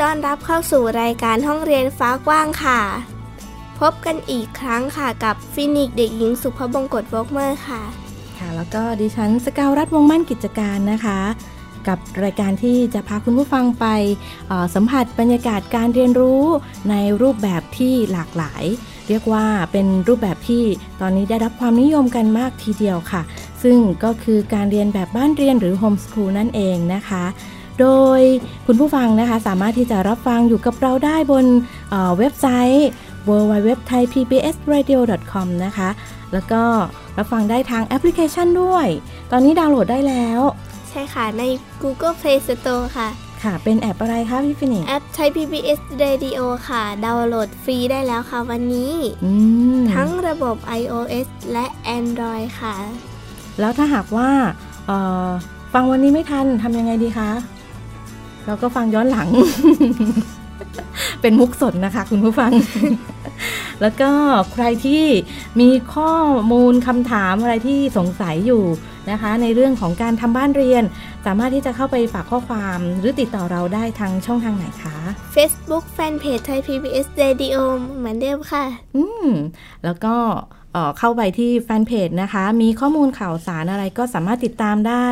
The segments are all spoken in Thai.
ต้อนรับเข้าสู่รายการห้องเรียนฟ้ากว้างค่ะ พบกันอีกครั้งค่ะกับฟินิกเด็กหญิงสุภบงกตวอกเมอร์ค่ะ ค่ะ แล้วก็ดิฉันสกาวรัฐวงมั่นกิจการนะคะ กับรายการที่จะพาคุณผู้ฟังไปสัมผัสบรรยากาศการเรียนรู้ในรูปแบบที่หลากหลาย เรียกว่าเป็นรูปแบบที่ตอนนี้ได้รับความนิยมกันมากทีเดียวค่ะ ซึ่งก็คือการเรียนแบบบ้านเรียนหรือโฮมสคูลนั่นเองนะคะ โดยคุณผู้ฟังนะคะสามารถที่จะรับฟังอยู่กับเราได้บนเว็บไซต์ www.thaipbsradio.com นะคะ แล้วก็รับฟังได้ทางแอปพลิเคชันด้วย ตอนนี้ดาวน์โหลดได้แล้ว ใช่ค่ะ ใน Google Play Store ค่ะ ค่ะ เป็นแอปอะไรคะพี่ฟินิกแอป Thai PBS Radio ค่ะ ดาวน์โหลดฟรีได้แล้วค่ะวันนี้ ทั้งระบบ iOS และ Android ค่ะ แล้วถ้าหากว่าฟังวันนี้ไม่ทันทำยังไงดีคะ เราก็ฟังย้อนหลัง เป็นมุกสดนะคะ คุณผู้ฟัง แล้วก็ใครที่มีข้อมูลคำถามอะไรที่สงสัยอยู่นะคะ ในเรื่องของการทำบ้านเรียน สามารถที่จะเข้าไปฝากข้อความหรือติดต่อเราได้ทางช่องทางไหนคะ Facebook Fanpage ไทย PBS Radio เหมือนเดิมค่ะ อืม แล้วก็ เข้าไปที่แฟนเพจนะคะ มีข้อมูลข่าวสารอะไรก็สามารถติดตามได้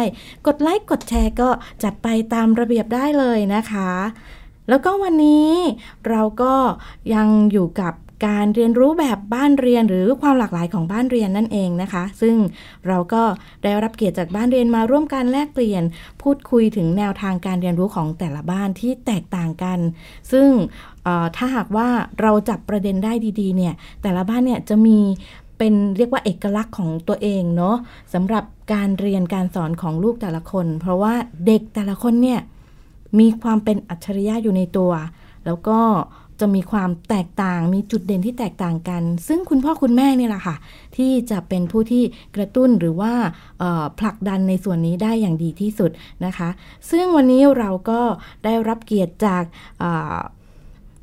กดไลค์กดแชร์ก็จัดไปตามระเบียบได้เลยนะคะ แล้วก็วันนี้เราก็ยังอยู่กับการเรียนรู้แบบบ้านเรียนหรือความหลากหลายของบ้านเรียนนั่นเองนะคะ ซึ่งเราก็ได้รับเกียรติจากบ้านเรียนมาร่วมกันแลกเปลี่ยน พูดคุยถึงแนวทางการเรียนรู้ของแต่ละบ้านที่แตกต่างกัน ซึ่งถ้าหากว่าเราจับประเด็นได้ดีๆเนี่ยแต่ละบ้านเนี่ยจะมี เป็นเรียกว่าเอกลักษณ์ของตัวเองเนาะสำหรับการเรียนการสอนของลูกแต่ละคน เพราะว่าเด็กแต่ละคนเนี่ยมีความเป็นอัจฉริยะอยู่ในตัว แล้วก็จะมีความแตกต่างมีจุดเด่นที่แตกต่างกัน ซึ่งคุณพ่อคุณแม่เนี่ยแหละค่ะ ที่จะเป็นผู้ที่กระตุ้นหรือว่าผลักดันในส่วนนี้ได้อย่างดีที่สุดนะคะ ซึ่งวันนี้เราก็ได้รับเกียรติจาก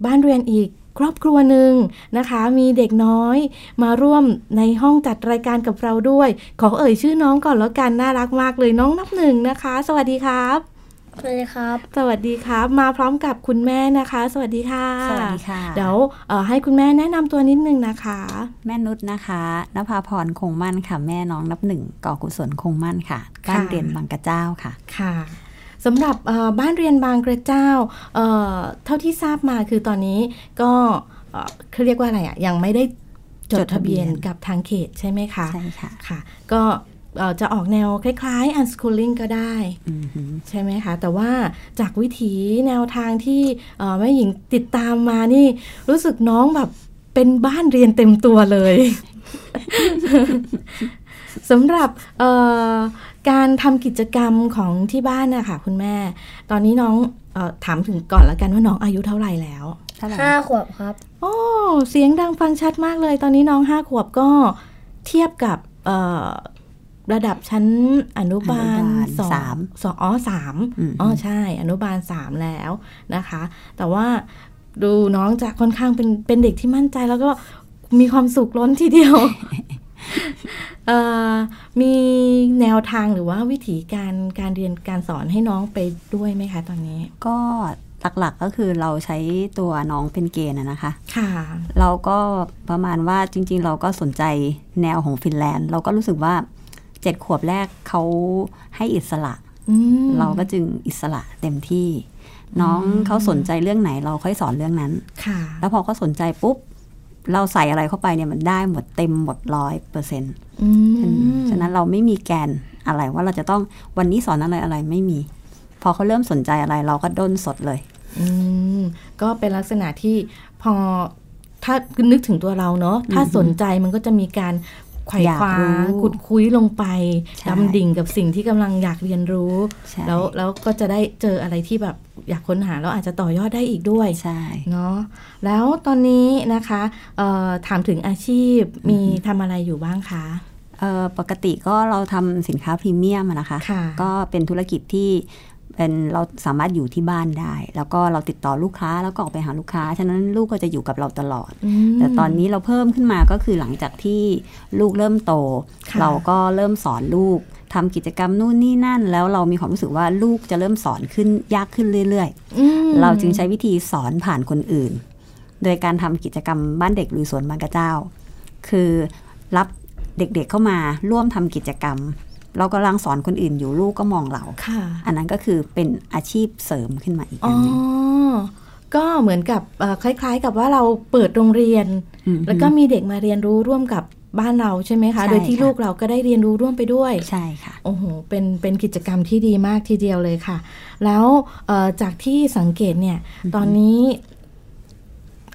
บ้านเรียนอีก ครอบครัวหนึ่งนะคะ มีเด็กน้อยมาร่วมในห้องจัดรายการกับเราด้วย ขอเอ่ยชื่อน้องก่อนแล้วกันน่ารักมากเลยน้องนับหนึ่งนะคะ สวัสดีครับสวัสดีครับ สวัสดีครับ มาพร้อมกับคุณแม่นะคะ สวัสดีค่ะ สวัสดีค่ะ เดี๋ยวให้คุณแม่แนะนำตัวนิดนึงนะคะ แม่นุชนะคะนภาพรคงมั่นค่ะ แม่น้องนับหนึ่งก่อกุศลคงมั่นค่ะ บ้านเรียนบางกระเจ้าค่ะ ค่ะ สำหรับบ้านเรียนบางกระเจ้าเเท่าที่ทราบมาคือตอนนี้ก็เขาเรียกว่าอะไรอะยังไม่ได้จดทะเบียนกับทางเขตใช่ไหมคะใช่ค่ะค่ะ ก็จะออกแนวคล้ายๆ unschooling ก็ได้ใช่ไหมคะ แต่ว่าจากวิถีแนวทางที่แม่หญิงติดตามมานี่ รู้สึกน้องแบบเป็นบ้านเรียนเต็มตัวเลยสำหรับ การทำกิจกรรมของที่บ้านนะคะคุณแม่ ตอนนี้น้องออถามถึงก่อนแล้วกันว่าน้องอายุเท่าไหร่แล้วห้าขวบครับ โอ้เสียงดังฟังชัดมากเลย ตอนนี้น้องห้าขวบก็เทียบกับระดับชั้นอนุบาลสองสองอ๋อสามอ๋อใช่ อนุบาลสามแล้วนะคะ แต่ว่าดูน้องจะค่อนข้างเป็นเป็นเด็กที่มั่นใจแล้วก็มีความสุขล้นทีเดียว มีแนวทางหรือว่าวิธีการการเรียนการสอนให้น้องไปด้วยไหมคะตอนนี้ ก็หลักๆก็คือเราใช้ตัวน้องเป็นเกณฑ์นะคะ ค่ะ เราก็ประมาณว่าจริง ๆ เราก็สนใจแนวของฟินแลนด์ เราก็รู้สึกว่าเจ็ดขวบแรกเขาให้อิสระ เราก็จึงอิสระเต็มที่ น้องเขาสนใจเรื่องไหนเราค่อยสอนเรื่องนั้นค่ะแล้วพอเขาสนใจปุ๊บ เราใส่อะไรเข้าไปเนี่ยมันได้หมดเต็มหมดร้อยเปอร์เซ็นต์ฉะนั้นเราไม่มีแกนอะไรว่าเราจะต้องวันนี้สอนอะไรอะไรไม่มี พอเขาเริ่มสนใจอะไรเราก็ด้นสดเลยอืมก็เป็นลักษณะที่พอถ้านึกถึงตัวเราเนาะถ้าสนใจมันก็จะมีการ ไขว่คว้าอยากรู้ขุดคุยลงไปใช่ดำดิ่งกับสิ่งที่กำลังอยากเรียนรู้ใช่แล้วแล้วก็จะได้เจออะไรที่แบบอยากค้นหาแล้วอาจจะต่อยอดได้อีกด้วยใช่เนาะแล้วตอนนี้นะคะเอ่อถามถึงอาชีพมีทำอะไรอยู่บ้างคะเอ่อปกติก็เราทำสินค้าพรีเมียมอะนะคะค่ะก็เป็นธุรกิจที่ เป็นเราสามารถอยู่ที่บ้านได้ แล้วก็เราติดต่อลูกค้าแล้วก็ออกไปหาลูกค้า ฉะนั้นลูกก็จะอยู่กับเราตลอดมแต่ตอนนี้เราเพิ่มขึ้นมาก็คือหลังจากที่ลูกเริ่มโตค่ะเราก็เริ่มสอนลูกทำกิจกรรมนู่นนี่นั่น แล้วเรามีความรู้สึกว่าลูกจะเริ่มสอนขึ้นยากขึ้นเรื่อยอืมๆเราจึงใช้วิธีสอนผ่านคนอื่น โดยการทำกิจกรรมบ้านเด็กลุยสวนบางกระเจ้า คือรับเด็กๆเข้ามาร่วมทำกิจกรรม เรากำลังสอนคนอื่นอยู่ลูกก็มองเราค่ะอันนั้นก็คือเป็นอาชีพเสริมขึ้นมาอีกอ๋อัอนหนึงก็เหมือนกับเอ่อคล้าย ๆ กับว่าเราเปิดโรงเรียนมแล้วก็มีเด็กมาเรียนรู้ร่วมกับบ้านเราใช่ไหมคะใช่โดยที่ค่ะลูกเราก็ได้เรียนรู้ร่วมไปด้วย ใช่ค่ะ โอ้โห เป็น เป็นกิจกรรมที่ดีมากทีเดียวเลยค่ะ แล้วเอ่อจากที่สังเกตเนี่ย ตอนนี้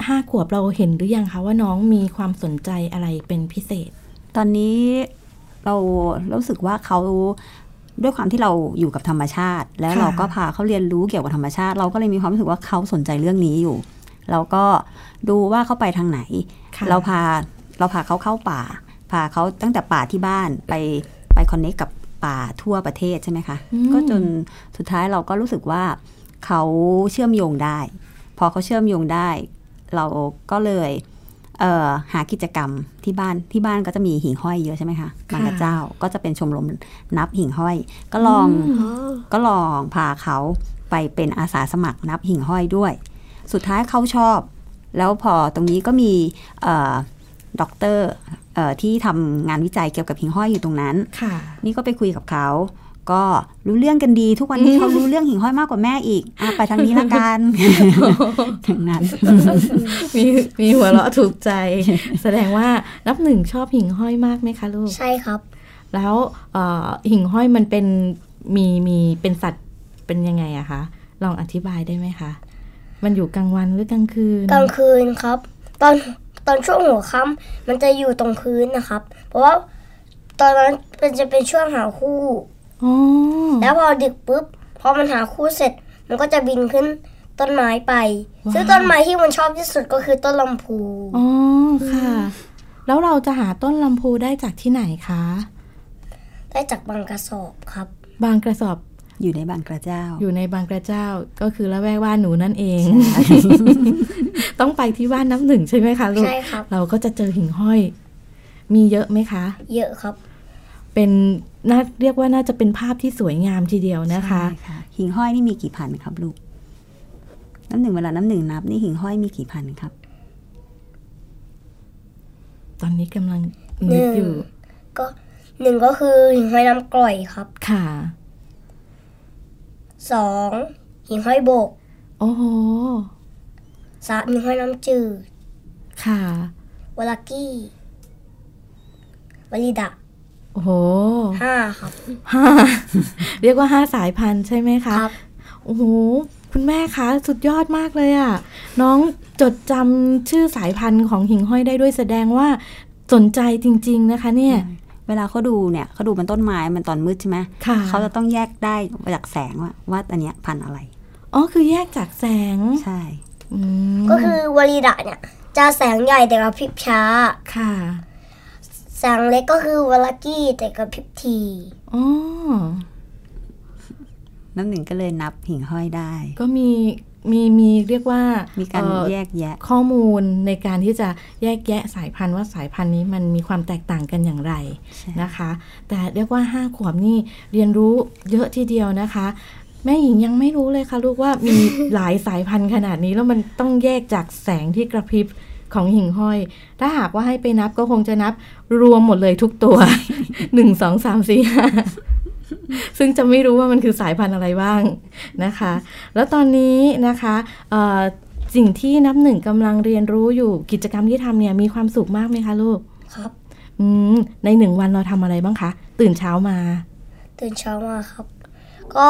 ห้าขวบเราเห็นหรือยังคะว่าน้องมีความสนใจอะไรเป็นพิเศษ ตอนนี้ เรารู้สึกว่าเขาด้วยความที่เราอยู่กับธรรมชาติ แล้วค่ะเราก็พาเขาเรียนรู้เกี่ยวกับธรรมชาติ เราก็เลยมีความรู้สึกว่าเขาสนใจเรื่องนี้อยู่ เราก็ดูว่าเขาไปทางไหนค่ะเราพาเราพาเขาเข้าป่า พาเขาตั้งแต่ป่าที่บ้านไปไปคอนเนคกับป่าทั่วประเทศใช่ไหมคะอืมก็จนสุดท้ายเราก็รู้สึกว่าเขาเชื่อมโยงได้ พอเขาเชื่อมโยงได้ เราก็เลยเอ่อ หากิจกรรมที่บ้านที่บ้านก็จะมีหิ่งห้อยเยอะใช่ไหมคะบางกระเจ้าก็จะเป็นชมรมนับหิ่งห้อย ก็ลองก็ลองพาเขาไปเป็นอาสาสมัครนับหิ่งห้อยด้วย สุดท้ายเขาชอบ แล้วพอตรงนี้ก็มีเอ่อด็อกเตอร์เอ่อที่ทำงานวิจัยเกี่ยวกับหิ่งห้อยอยู่ตรงนั้นค่ะนี่ก็ไปคุยกับเขา ก็รู้เรื่องกันดี ทุกวันนี้เขารู้เรื่องหิ่งห้อยมากกว่าแม่อีกอะไปทางนี้ละกันทางนั้น มีมีหัวเราะถูกใจ แสดงว่านับหนึ่งชอบหิ่งห้อยมากไหมคะลูก ใช่ครับ แล้วเอ่อหิ่งห้อยมันเป็นมีมีเป็นสัตว์เป็นยังไงอะคะลองอธิบายได้ไหมคะ มันอยู่กลางวันหรือกลางคืน กลางคืนครับ ตอนตอนช่วงหัวค่ำมันจะอยู่ตรงพื้นนะครับ เพราะว่าตอนนั้นมันจะเป็นช่วงหาคู่อ๋อ แล้วพอดึกปุ๊บพอมันหาคู่เสร็จ มันก็จะบินขึ้นต้นไม้ไป ซึ่งต้นไม้ที่มันชอบที่สุดก็คือต้นลำพูอ๋อค่ะ แล้วเราจะหาต้นลำพูได้จากที่ไหนคะ ได้จากบางกระสอบครับ บางกระสอบอยู่ในบางกระเจ้า อยู่ในบางกระเจ้าก็คือละแวกบ้านหนูนั่นเอง ต้องไปที่บ้านน้ำหนึ่งใช่ไหมคะลูกใช่ครับเราก็จะเจอหิ่งห้อย มีเยอะไหมคะ เยอะครับ เป็นน่าเรียกว่าน่าจะเป็นภาพที่สวยงามทีเดียวนะคะใช่ค่ะหิ่งห้อยนี่มีกี่พันครับลูก น้ำหนึ่งเวลาน้ำหนึ่งนับ นี่หิ่งห้อยมีกี่พันครับ ตอนนี้กำลังนึกอยู่ ก็หนึ่งก็คือหิ่งห้อยน้ำกร่อยครับ ค่ะสองหิ่งห้อยโบก โอ้โหสามหิ่งห้อยน้ำจืด ค่ะวลากี้วลิดะ โอ้โหห้าครับห้าเรียกว่าห้าสายพันธุ์ใช่ไหมคะครับโอ้โหคุณแม่คะสุดยอดมากเลยอะ่ะ น้องจดจำชื่อสายพันธุ์ของหิ่งห้อยได้ด้วยแสดงว่าสนใจจริง ๆนะคะ เนี่ย เวลาเขาดูเนี่ยเขาดูมันต้นไม้มันตอนมืดใช่ไหมค่ะเขาจะต้องแยกได้จากแสงว่าว่าอันเนี้ยพันธุ์อะไรอ๋อคือแยกจากแสงใช่อืมก็คือวลิดะเนี่ยจะแสงใหญ่แต่กระพริบช้าค่ะ แสงเล็กก็คือวลากี้แต่กระพริบทีอ๋อน้ำหนึ่งก็เลยนับหิ่งห้อยได้ ก็มีมีมีเรียกว่ามีการเอ่อแยกแยะ ข้อมูลในการที่จะแยกแยะสายพันธุ์ว่าสายพันธุ์นี้มันมีความแตกต่างกันอย่างไรใช่นะคะ แต่เรียกว่าห้าขวบนี่เรียนรู้เยอะทีเดียวนะคะ แม่หญิงยังไม่รู้เลยค่ะลูกว่ามีหลายสายพันธุ์ขนาดนี้แล้วมันต้องแยกจากแสงที่กระพริบ ของหิ่งห้อย ถ้าหากว่าให้ไปนับก็คงจะนับรวมหมดเลยทุกตัวหนึ่งสองสามสี่ห้าซึ่งจะไม่รู้ว่ามันคือสายพันธุ์อะไรบ้างนะคะ แล้วตอนนี้นะคะเอ่อสิ่งที่นับหนึ่งกำลังเรียนรู้อยู่กิจกรรมที่ทำเนี่ยมีความสุขมากไหมคะลูกครับอืมในหนึ่งวันเราทำอะไรบ้างคะ ตื่นเช้ามา ตื่นเช้ามาครับ ก็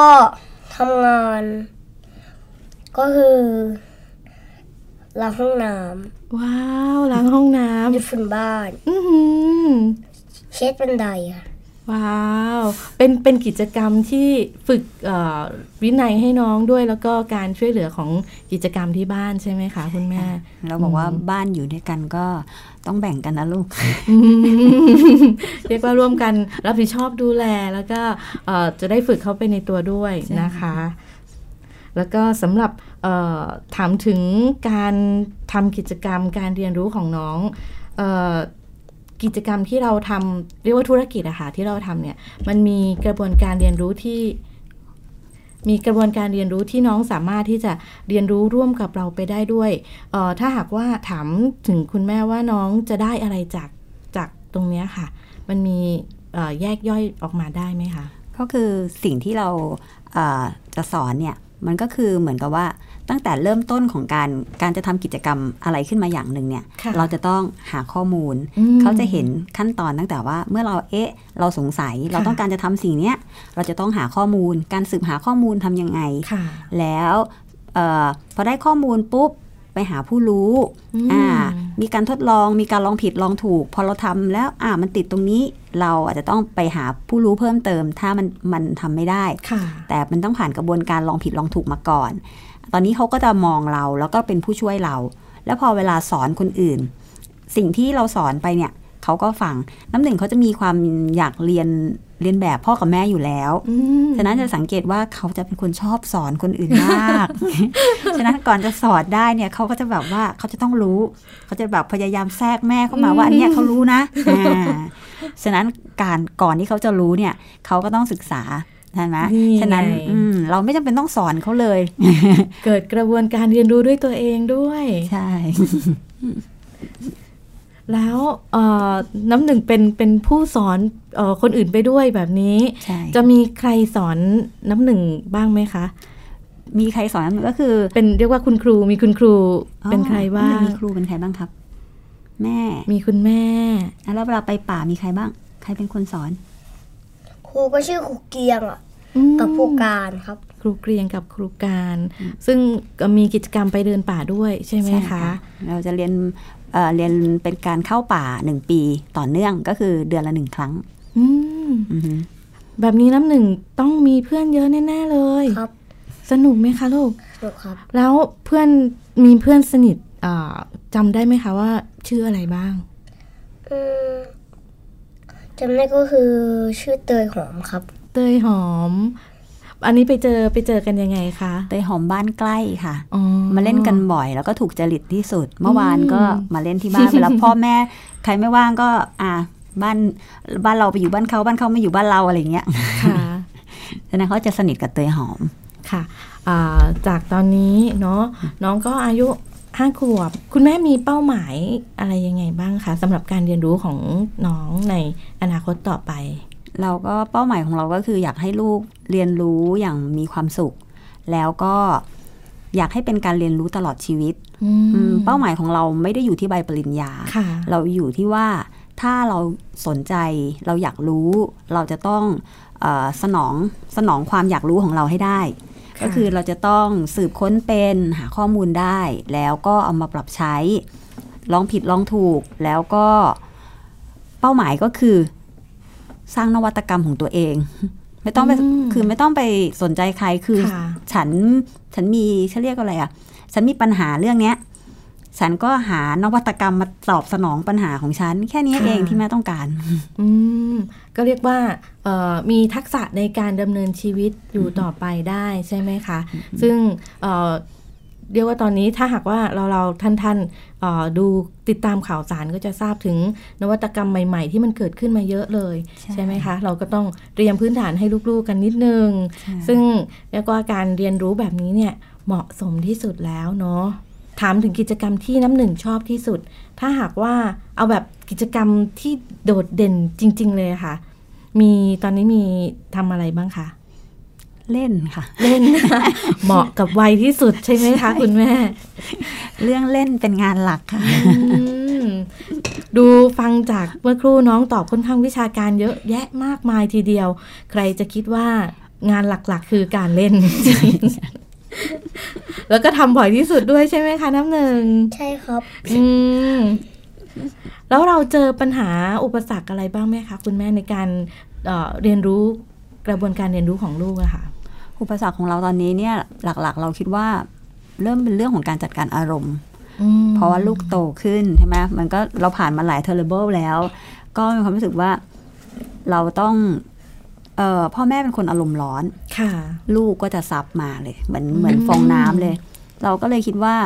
ทำงาน ก็คือ ล้างห้องน้ว้าวล้างห้องน้ำดูฝุ่นบ้านำอือหือเช็ดบันไดค่ะว้าวเป็นเป็นกิจกรรมที่ฝึกเอ่อวินัยให้น้องด้วยแล้วก็การช่วยเหลือของกิจกรรมที่บ้านใช่ไหมคะคุณแม่ เราบอกว่าบ้านอยู่ด้วยกันก็ต้องแบ่งกันนะลูกอืมเรียกว่าร่วมกันรับผิดชอบดูแลแล้วก็เอ่อจะได้ฝึกเขาไปในตัวด้วยนะคะ แล้วก็สำหรับเอ่อ ถามถึงการทำกิจกรรมการเรียนรู้ของน้องออกิจกรรมที่เราทำเรียกว่าธุรกิจอะค่ะที่เราทำเนี่ยมันมีกระบวนการเรียนรู้ที่ มีกระบวนการเรียนรู้ที่น้องสามารถที่จะเรียนรู้ร่วมกับเราไปได้ด้วยถ้าหากว่าถามถึงคุณแม่ว่าน้องจะได้อะไรจากจากตรงนี้ค่ะ มันมีแยกย่อยออกมาได้ไหมคะก็คือสิ่งที่เราจะสอนเนี่ยมันก็คือเหมือนกับว่า ตั้งแต่เริ่มต้นของการการจะทำกิจกรรมอะไรขึ้นมาอย่างหนึ่งเนี่ยค่ะเราจะต้องหาข้อมูลอืมเขาจะเห็นขั้นตอนตั้งแต่ว่าเมื่อเราเอ๊ะ เราสงสัยเราค่ะต้องการจะทำสิ่งเนี้ยเราจะต้องหาข้อมูล การสืบหาข้อมูลทำยังไงค่ะแล้วเออพอได้ข้อมูลปุ๊บไปหาผู้รู้อืมอ่ามีการทดลองมีการลองผิดลองถูก พอเราทำแล้วอ่ามันติดตรงนี้ เราอาจจะต้องไปหาผู้รู้เพิ่มเติม ถ้ามันมันทำไม่ได้ค่ะแต่มันต้องผ่านกระบวนการลองผิดลองถูกมาก่อน ตอนนี้เขาก็จะมองเราแล้วก็เป็นผู้ช่วยเรา แล้วพอเวลาสอนคนอื่น สิ่งที่เราสอนไปเนี่ยเขาก็ฟังน้ำหนึ่งเขาจะมีความอยากเรียนเรียนแบบพ่อกับแม่อยู่แล้วอืมฉะนั้นจะสังเกตว่าเขาจะเป็นคนชอบสอนคนอื่นมาก ฉะนั้นก่อนจะสอนได้เนี่ยเขาก็จะแบบว่าเขาจะต้องรู้ เขาจะแบบพยายามแทรกแม่เข้ามาว่าอันเนี้ยเขารู้นะอ่าฉะนั้นการก่อนที่เขาจะรู้เนี่ยเขาก็ต้องศึกษา ใช่ไหมนี่ไงฉะนั้นอืมเราไม่จำเป็นต้องสอนเขาเลย เกิดกระบวนการเรียนรู้ด้วยตัวเองด้วย ใช่ แล้วเอ่อน้ำหนึ่งเป็นเป็นผู้สอนเออคนอื่นไปด้วยแบบนี้ใช่จะมีใครสอนน้ำหนึ่งบ้างไหมคะมีใครสอนน้ำหนึ่งก็คือ เป็นเรียกว่าคุณครู มีคุณครูเป็นใครบ้างน้ำหนึ่มีครูเป็นใครบ้างครับ แม่ มีคุณแม่แล้วเวลาไปป่ามีใครบ้าง ใครเป็นคนสอน ครูก็ชื่อครูเกียงอะอืมกับผู้การครับ ครูเกรียงกับครูการ ซึ่งก็มีกิจกรรมไปเดินป่าด้วยใช่ไหมใช่คะ เราจะเรียนเอ่อเรียนเป็นการเข้าป่าหนึ่งปีต่อเนื่องก็คือเดือนละหนึ่งครั้งอืมอือฮึแบบนี้น้ำหนึ่งต้องมีเพื่อนเยอะแน่ๆเลยครับ สนุกไหมคะลูกสนุกครับ แล้วเพื่อนมีเพื่อนสนิทอ่าจำได้ไหมคะว่า ชื่ออะไรบ้างอืม จำได้ก็คือชื่อเตยหอมครับ เตยหอม อันนี้ไปเจอไปเจอกันยังไงคะเตยหอมบ้านใกล้ค่ะอ๋อมาเล่นกันบ่อยแล้วก็ถูกจริตที่สุด เมื่อวานอืมก็มาเล่นที่บ้านเวลาพ่อแม่ ใครไม่ว่างก็ อ่าบ้านบ้านเราไปอยู่บ้านเขาบ้านเขาไม่อยู่บ้านเราอะไรอย่างเงี้ยค่ะฉะนั้นเขาจะสนิทกับเตยหอมค่ะอ่าจากตอนนี้เนาะน้องก็อายุ ห้าขวบ คุณแม่มีเป้าหมายอะไรยังไงบ้างคะสำหรับการเรียนรู้ของน้องในอนาคตต่อไป เราก็เป้าหมายของเราก็คืออยากให้ลูกเรียนรู้อย่างมีความสุข แล้วก็อยากให้เป็นการเรียนรู้ตลอดชีวิตอืมอืมเป้าหมายของเราไม่ได้อยู่ที่ใบปริญญาค่ะเราอยู่ที่ว่าถ้าเราสนใจเราอยากรู้ เราจะต้องเออสนองสนองความอยากรู้ของเราให้ได้ค่ะ ก็คือเราจะต้องสืบค้นเป็นหาข้อมูลได้ แล้วก็เอามาปรับใช้ ลองผิดลองถูก แล้วก็เป้าหมายก็คือ สร้างนวัตกรรมของตัวเอง ไม่ต้องไปอืมคือไม่ต้องไปสนใจใครคือค่ะฉันฉันมีเขาเรียกอะไรอะฉันมีปัญหาเรื่องเนี้ย ฉันก็หานวัตกรรมมาตอบสนองปัญหาของฉัน แค่นี้ค่ะเองที่แม่ต้องการ อืมก็เรียกว่าเอ่อมีทักษะในการดำเนินชีวิตอยู่ต่อไปได้ใช่ไหมคะ ซึ่งเอ่อเรียกว่าตอนนี้ถ้าหากว่าเราเราท่านท่านๆเอ่อดูติดตามข่าวสารก็จะทราบถึงนวัตกรรมใหม่ๆ ที่มันเกิดขึ้นมาเยอะเลยใช่ใช่ไหมคะ เราก็ต้องเตรียมพื้นฐานให้ลูกๆกันนิดนึง ซึ่งเรียกว่าการเรียนรู้แบบนี้เนี่ยเหมาะสมที่สุดแล้วเนาะ ถามถึงกิจกรรมที่น้ำหนึ่งชอบที่สุด ถ้าหากว่าเอาแบบกิจกรรมที่โดดเด่นจริง ๆ เลยค่ะ มีตอนนี้มีทำอะไรบ้างคะเล่นค่ะ เล่นเหมาะกับวัยที่สุดใช่ไหมคะ คุณแม่ เรื่องเล่นเป็นงานหลักค่ะอืมดูฟังจากเมื่อครู่น้องตอบค่อนข้างวิชาการเยอะแยะมากมายทีเดียว ใครจะคิดว่างานหลักๆ คือการเล่น แล้วก็ทำบ่อยที่สุดด้วยใช่ไหมคะน้ำหนึ่งใช่ครับอืมแล้วเราเจอปัญหาอุปสรรคอะไรบ้างไหมคะคุณแม่ในการเอ่อเรียนรู้กระบวนการเรียนรู้ของลูกอะค่ะ อุปสรรคของเราตอนนี้เนี่ยหลักๆ เราคิดว่าเริ่มเป็นเรื่องของการจัดการอารมณ์เพราะว่าลูกโตขึ้นใช่ไหมมันก็เราผ่านมาหลาย terrible แล้ว ก็มีความรู้สึกว่าเราต้องเออ พ่อแม่เป็นคนอารมณ์ร้อนค่ะ ลูกก็จะซับมาเลย เหมือนเหมือนฟองน้ำเลย เราก็เลยคิดว่า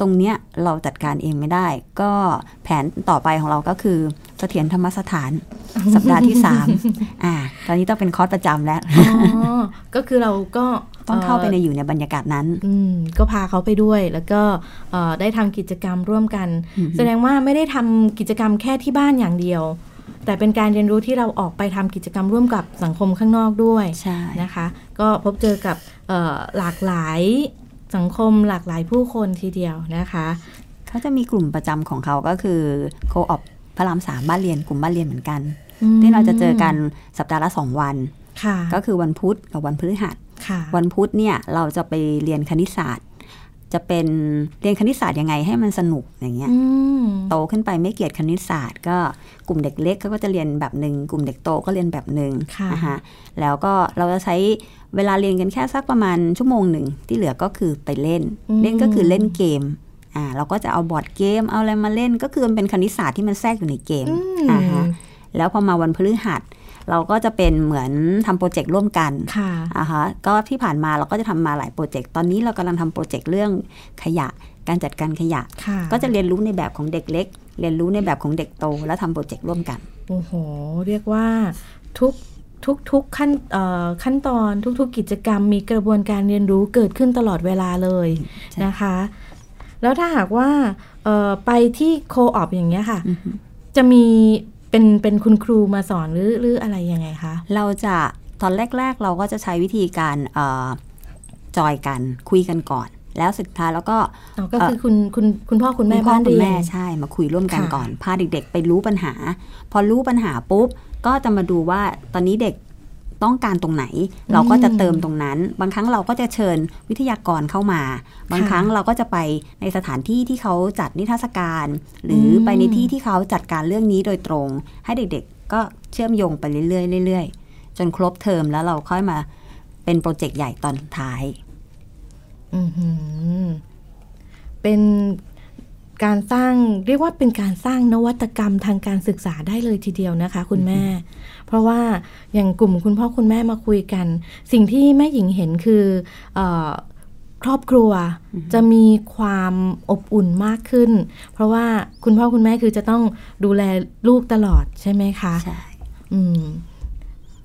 ตรงเนี้ยเราจัดการเองไม่ได้ ก็แผนต่อไปของเราก็คือเสถียรธรรมสถานสัปดาห์ที่สามอ่า ตอนนี้ต้องเป็นคอร์สประจำแล้วอ๋อก็คือเราก็ต้องเข้าไปในอ่ออยู่ในบรรยากาศนั้นอืมก็พาเขาไปด้วย แล้วก็เอ่อได้ทำกิจกรรมร่วมกันอือฮึแสดงว่าไม่ได้ทำกิจกรรมแค่ที่บ้านอย่างเดียว แต่เป็นการเรียนรู้ที่เราออกไปทำกิจกรรมร่วมกับสังคมข้างนอกด้วยใช่นะคะ ก็พบเจอกับเอ่อหลากหลายสังคมหลากหลายผู้คนทีเดียวนะคะ เขาจะมีกลุ่มประจำของเขาก็คือโคออปพระรามสามบ้านเรียนกลุ่มบ้านเรียนเหมือนกันอืมที่เราจะเจอกันสัปดาห์ละสองวันค่ะก็คือวันพุธกับวันพฤหัสค่ะวันพุธเนี่ยเราจะไปเรียนคณิตศาสตร์ จะเป็นเรียนคณิตศาสตร์ยังไงให้มันสนุกอย่างเงี้ยอืมโตขึ้นไปไม่เกลียดคณิตศาสตร์ ก็กลุ่มเด็กเล็กเขาก็จะเรียนแบบหนึ่งกลุ่มเด็กโตก็เรียนแบบหนึ่งค่ะนะคะแล้วก็เราจะใช้เวลาเรียนกันแค่สักประมาณชั่วโมงหนึ่งที่เหลือก็คือไปเล่น เล่นก็คือเล่นเกมอ่าเราก็จะเอาบอร์ดเกมเอาอะไรมาเล่นก็คือมันเป็นคณิตศาสตร์ที่มันแทรกอยู่ในเกมอืมอ่าฮะแล้วพอมาวันพฤหัส เราก็จะเป็นเหมือนทำโปรเจกต์ร่วมกันค่ะอ่าฮะก็ที่ผ่านมาเราก็จะทำมาหลายโปรเจกต์ตอนนี้เรากำลังทำโปรเจกต์เรื่องขยะการจัดการขยะค่ะก็จะเรียนรู้ในแบบของเด็กเล็ก เรียนรู้ในแบบของเด็กโต แล้วทำโปรเจกต์ร่วมกันโอ้โหเรียกว่าทุกทุกทุกขั้นเอ่อขั้นตอนทุกๆกิจกรรม มีกระบวนการเรียนรู้เกิดขึ้นตลอดเวลาเลยใช่นะคะ แล้วถ้าหากว่าเอ่อไปที่โคออปอย่างเงี้ยค่ะอือฮึจะมี เป็นเป็นคุณครูมาสอนหรือหรืออะไรยังไงคะ เราจะตอนแรก ๆ เราก็จะใช้วิธีการเอ่อจอยกันคุยกันก่อน แล้วสุดท้ายแล้วก็อ๋อก็คือคุณคุณคุณพ่อคุณแม่คุณพ่อบ้านคุเรีณยแม่นใช่มาคุยร่วมกันค่ะก่อน พาเด็กๆ ไปรู้ปัญหา พอรู้ปัญหาปุ๊บก็จะมาดูว่าตอนนี้เด็ก ต้องการตรงไหน เราก็จะเติมตรงนั้น บางครั้งเราก็จะเชิญวิทยากรเข้ามา บางครั้งเราก็จะไปในสถานที่ที่เขาจัดนิทรรศการ หรือไปในที่ที่เขาจัดการเรื่องนี้โดยตรง ให้เด็กๆ ก็เชื่อมโยงไปเรื่อยๆเรื่อยๆจนครบเทอมแล้วเราค่อยมาเป็นโปรเจกต์ใหญ่ตอนท้ายอือหือเป็นการสร้างเรียกว่าเป็นการสร้างนวัตกรรมทางการศึกษาได้เลยทีเดียวนะคะ คุณแม่ เพราะว่าอย่างกลุ่มคุณพ่อคุณแม่มาคุยกัน สิ่งที่แม่หญิงเห็นคือเออครอบครัวจะมีความอบอุ่นมากขึ้น เพราะว่าคุณพ่อคุณแม่คือจะต้องดูแลลูกตลอดใช่ไหมคะใช่อืม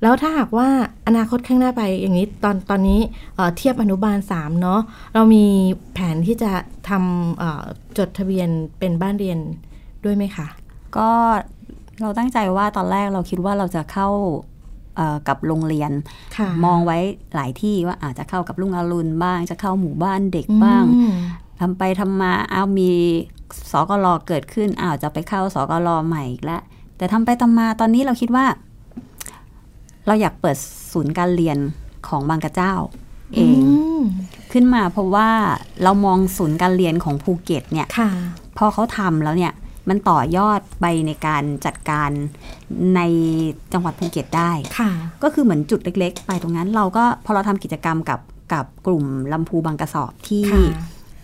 แล้วถ้าหากว่าอนาคตข้างหน้าไปอย่างนี้ตอนตอนนี้เอ่อเทียบอนุบาลสามเนาะเรามีแผนที่จะทำเอ่อจดทะเบียนเป็นบ้านเรียนด้วยไหมคะ ก็ เราตั้งใจว่าตอนแรกเราคิดว่าเราจะเข้าเอ่อกับโรงเรียนค่ะมองไว้หลายที่ว่าอาจจะเข้ากับลุงอรุณบ้าง จะเข้าหมู่บ้านเด็กบ้างอืมทำไปทำมาอ้าวมีสกลเกิดขึ้นอ้าวจะไปเข้าสกลใหม่อีกแล้วแต่ทำไปทำมาตอนนี้เราคิดว่า เราอยากเปิดศูนย์การเรียนของบางกระเจ้า เองมขึ้นมาเพราะว่าเรามองศูนย์การเรียนของภูเก็ตเนี่ยค่ะพอเขาทำแล้วเนี่ย มันต่อยอดไปในการจัดการในจังหวัดภูเก็ตได้ค่ะก็คือเหมือนจุดเล็ก ๆ ไปตรงนั้นเราก็พอเราทำกิจกรรมกับกับกลุ่มลำพูบางกระสอบที่ค่ะ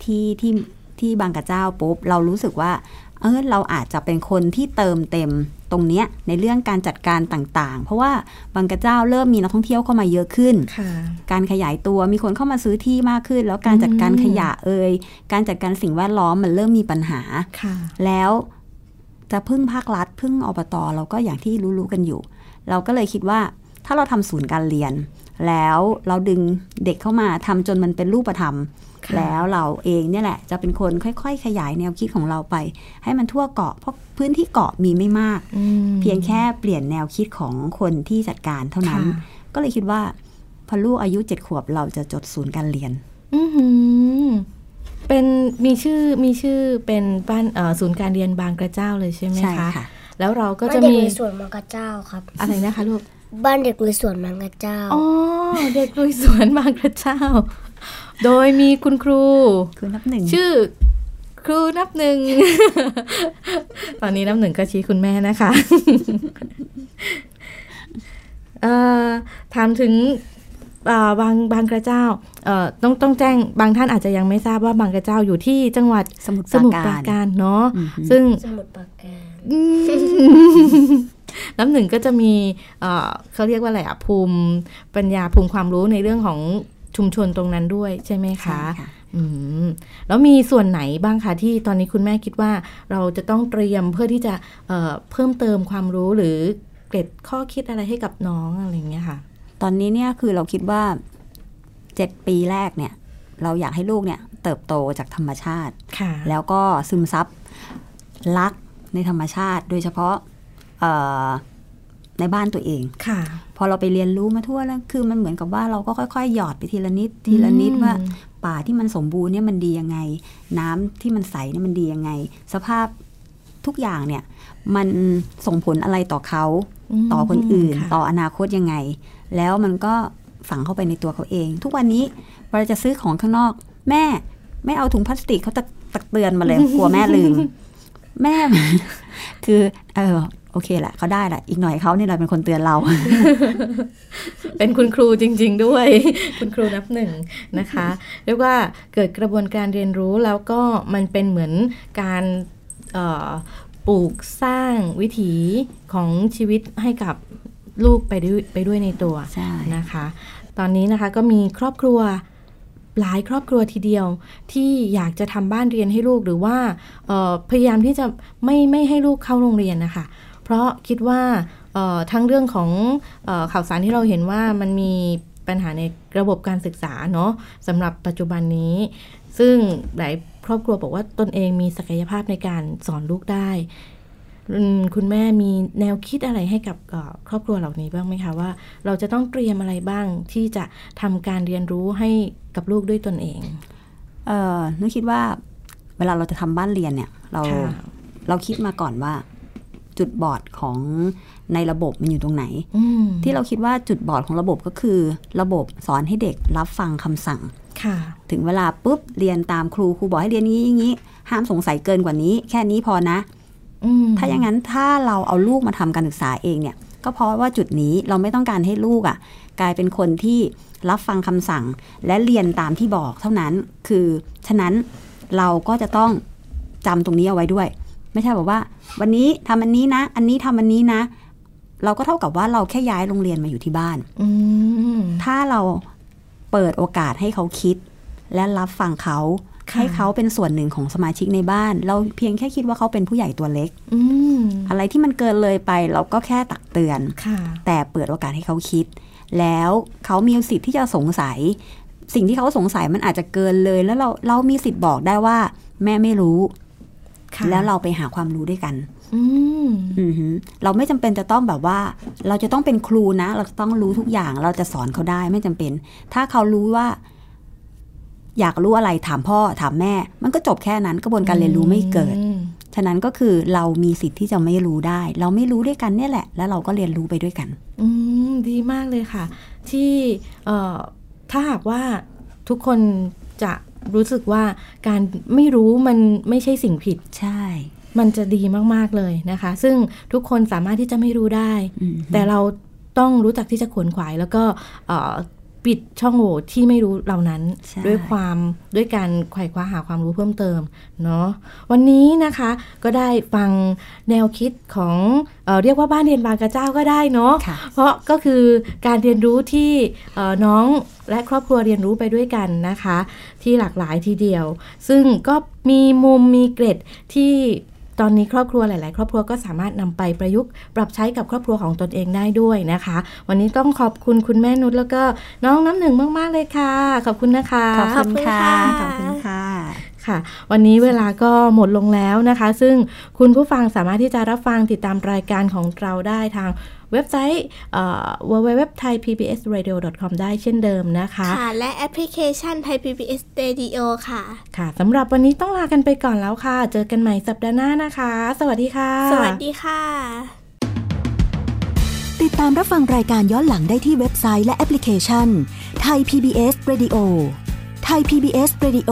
ที่ที่ที่บางกระเจ้าปุ๊บเรารู้สึกว่า เออเราอาจจะเป็นคนที่เติมเต็มตรงเนี้ยในเรื่องการจัดการต่างๆ เพราะว่าบางกระเจ้าเริ่มมีนักท่องเที่ยวเข้ามาเยอะขึ้นค่ะการขยายตัวมีคนเข้ามาซื้อที่มากขึ้น แล้วการจัดการอืมขยะเอ่ยการจัดการสิ่งแวดล้อมมันเริ่มมีปัญหาค่ะแล้วจะพึ่งภาครัฐพึ่งอบตเราก็อย่างที่รู้ๆกันอยู่ เราก็เลยคิดว่าถ้าเราทำศูนย์การเรียน แล้วเราดึงเด็กเข้ามาทำจนมันเป็นรูปธรรมค่ะ แล้วเราเองเนี่ยแหละ จะเป็นคนค่อย ๆ ขยายแนวคิดของเราไป ให้มันทั่วเกาะเพราะพื้นที่เกาะมีไม่มากอืมเพียงแค่เปลี่ยนแนวคิดของคนที่จัดการเท่านั้นค่ะก็เลยคิดว่าพอลูกอายุเจ็ดขวบเราจะจดศูนย์การเรียนอือหือเป็นมีชื่อมีชื่อเป็นบ้านเอ่อศูนย์การเรียนบางกระเจ้าเลยใช่ไหมใช่คะค่ะแล้วเราก็บ้านจะเด็กมีลุยสวนมังกรเจ้าครับอะไรนะคะลูกบ้านเด็กลุยสวนมังกรเจ้า อ๋อ เด็กลุยสวนบางกระเจ้า โดยมีคุณครูคือนับหนึ่งชื่อ ครูนับหนึ่ง ตอนนี้นับหนึ่งก็ชี้คุณแม่นะคะเอ่อถามถึงเอ่อบางบางกระเจ้าเอ่อต้องต้องแจ้งบางท่านอาจจะยังไม่ทราบว่าบางกระเจ้าอยู่ที่จังหวัดสมุทรสมุทรปปราราการการเนาะอือหือซึ่งสมุดปากการน้ำหนึ่งก็จะมีเอ่อเขาเรียกว่าอะไรอะภูมิปัญญาภูมิความรู้ในเรื่องของ ชุมชนตรงนั้นด้วยใช่ไหมใช่คะค่ะอืมแล้วมีส่วนไหนบ้างคะที่ตอนนี้คุณแม่คิดว่า เราจะต้องเตรียมเพื่อที่จะเอ่อเพิ่มเติมความรู้หรือเกร็ดข้อคิดอะไรให้กับน้องอะไรอย่างเงี้ยค่ะ ตอนนี้เนี่ยคือเราคิดว่าเจ็ดปีแรกเนี่ย เราอยากให้ลูกเนี่ยเติบโตจากธรรมชาติค่ะแล้วก็ซึมซับรักในธรรมชาติ โดยเฉพาะเอ่อ ในบ้านตัวเองค่ะ พอเราไปเรียนรู้มาทั่วแล้ว คือมันเหมือนกับว่าเราก็ค่อยๆ หยอดไปทีละนิดทีละนิดอืมว่า ป่าที่มันสมบูรณ์เนี่ยมันดียังไง น้ำที่มันใสเนี่ยมันดียังไง สภาพทุกอย่างเนี่ย มันส่งผลอะไรต่อเขามต่อคนอื่นค่ะต่ออนาคตยังไง แล้วมันก็ฝังเข้าไปในตัวเขาเอง ทุกวันนี้เวลาจะซื้อของข้างนอก แม่ไม่เอาถุงพลาสติกเขาตักตักเตือนมาเลยกลัวแม่ลืม แม่ คือ เออ โอเคแหละเขาได้แหละอีกหน่อยเขาเนี่ยแหละเป็นคนเตือนเรา เป็นคุณครูจริง ๆ ด้วย คุณครูนับหนึ่งนะคะ เรียกว่าเกิดกระบวนการเรียนรู้แล้วก็มันเป็นเหมือนการเอ่อปลูกสร้างวิถีของชีวิตให้กับลูกไปด้วยไปด้วยในตัวใช่นะคะ ตอนนี้นะคะก็มีครอบครัวหลายครอบครัวทีเดียวที่อยากจะทำบ้านเรียนให้ลูกหรือว่าเอ่อพยายามที่จะไม่ไม่ให้ลูกเข้าโรงเรียนนะคะ เพราะคิดว่าเอ่อทั้งเรื่องของเออข่าวสารที่เราเห็นว่ามันมีปัญหาในระบบการศึกษาเนาะสำหรับปัจจุบันนี้ ซึ่งหลายครอบครัวบอกว่าตนเองมีศักยภาพในการสอนลูกได้อืมคุณแม่มีแนวคิดอะไรให้กับเอ่อครอบครัวเหล่านี้บ้างไหมคะว่า เราจะต้องเตรียมอะไรบ้างที่จะทำการเรียนรู้ให้กับลูกด้วยตนเองเออนึกคิดว่า เวลาเราจะทำบ้านเรียนเนี่ย เราค่ะเราคิดมาก่อนว่า จุดบอดของในระบบมันอยู่ตรงไหนอืมที่เราคิดว่าจุดบอดของระบบก็คือ ระบบสอนให้เด็กรับฟังคำสั่งค่ะถึงเวลาปุ๊บเรียนตามครูครูบอกให้เรียนนี้อย่างนี้ ห้ามสงสัยเกินกว่านี้ แค่นี้พอนะอืมถ้าอย่างนั้นถ้าเราเอาลูกมาทำการศึกษาเองเนี่ย ก็เพราะว่าจุดนี้เราไม่ต้องการให้ลูกอะ่ะ กลายเป็นคนที่รับฟังคำสั่ง และเรียนตามที่บอกเท่านั้นคือฉะนั้นเราก็จะต้องจำตรงนี้เอาไว้ด้วย ไม่ใช่แบบว่า วันนี้ทำอันนี้นะ อันนี้ทำอันนี้นะ เราก็เท่ากับว่าเราแค่ย้ายโรงเรียนมาอยู่ที่บ้านอืมถ้าเราเปิดโอกาสให้เขาคิด และรับฟังเขาค่ะให้เขาเป็นส่วนหนึ่งของสมาชิกในบ้าน เราเพียงแค่คิดว่าเขาเป็นผู้ใหญ่ตัวเล็กอืมอะไรที่มันเกินเลยไป เราก็แค่ตักเตือนค่ะแต่เปิดโอกาสให้เขาคิด แล้วเขามีสิทธิ์ที่จะสงสัย สิ่งที่เขาสงสัยมันอาจจะเกินเลย แล้วเราเรามีสิทธิ์บอกได้ว่า แม่ไม่รู้ค่ะ แล้วเราไปหาความรู้ด้วยกันอืมอือหือเราไม่จำเป็นจะต้องแบบว่า เราจะต้องเป็นครูนะ เราจะต้องรู้ทุกอย่างเราจะสอนเขาได้ไม่จำเป็น ถ้าเขารู้ว่า อยากรู้อะไรถามพ่อถามแม่ มันก็จบแค่นั้นกระบวนการเรียนรู้ไม่เกิดอืมฉะนั้นก็คือเรามีสิทธิ์ที่จะไม่รู้ได้ เราไม่รู้ด้วยกันเนี่ยแหละ แล้วเราก็เรียนรู้ไปด้วยกัน อืมดีมากเลยค่ะ ที่เอ่อถ้าหากว่าทุกคนจะ รู้สึกว่าการไม่รู้มันไม่ใช่สิ่งผิดใช่ มันจะดีมากๆเลยนะคะ ซึ่งทุกคนสามารถที่จะไม่รู้ได้อืมแต่เราต้องรู้จักที่จะขวนขวายแล้วก็เอ่อ ปิดช่องโหว่ที่ไม่รู้เหล่านั้นใช่ด้วยความด้วยการไขว่คว้าหาความรู้เพิ่มเติมเนาะวันนี้นะคะก็ได้ฟังแนวคิดของเออเรียกว่าบ้านเรียนบางกระเจ้าก็ได้เนาะค่ะเพราะก็คือการเรียนรู้ที่เอ่อน้องและครอบครัวเรียนรู้ไปด้วยกันนะคะ ที่หลากหลายทีเดียว ซึ่งก็มีมุมมีเกร็ดที่ ตอนนี้ครอบครัวหลาย ๆ ครอบครัวก็สามารถนำไปประยุกต์ ปรับใช้กับครอบครัวของตนเองได้ด้วยนะคะ วันนี้ต้องขอบคุณคุณแม่นุชแล้วก็น้องน้ำหนึ่งมาก ๆ เลยค่ะ ขอบคุณนะคะ ขอบคุณค่ะขขออบบคุคุณณค่ะ ค่ะค่ะ วันนี้เวลาก็หมดลงแล้วนะคะ ซึ่งคุณผู้ฟังสามารถที่จะรับฟังติดตามรายการของเราได้ทางเว็บไซต์เอ่อ www.thaipbsradio.com ได้เช่นเดิมนะคะ ค่ะ และแอปพลิเคชันไทย PBS Radio ค่ะ ค่ะสำหรับวันนี้ต้องลากันไปก่อนแล้วค่ะ เจอกันใหม่สัปดาห์หน้านะคะ สวัสดีค่ะ สวัสดีค่ะ ติดตามรับฟังรายการย้อนหลังได้ที่เว็บไซต์และแอปพลิเคชันไทย PBS Radio ไทย PBS Radio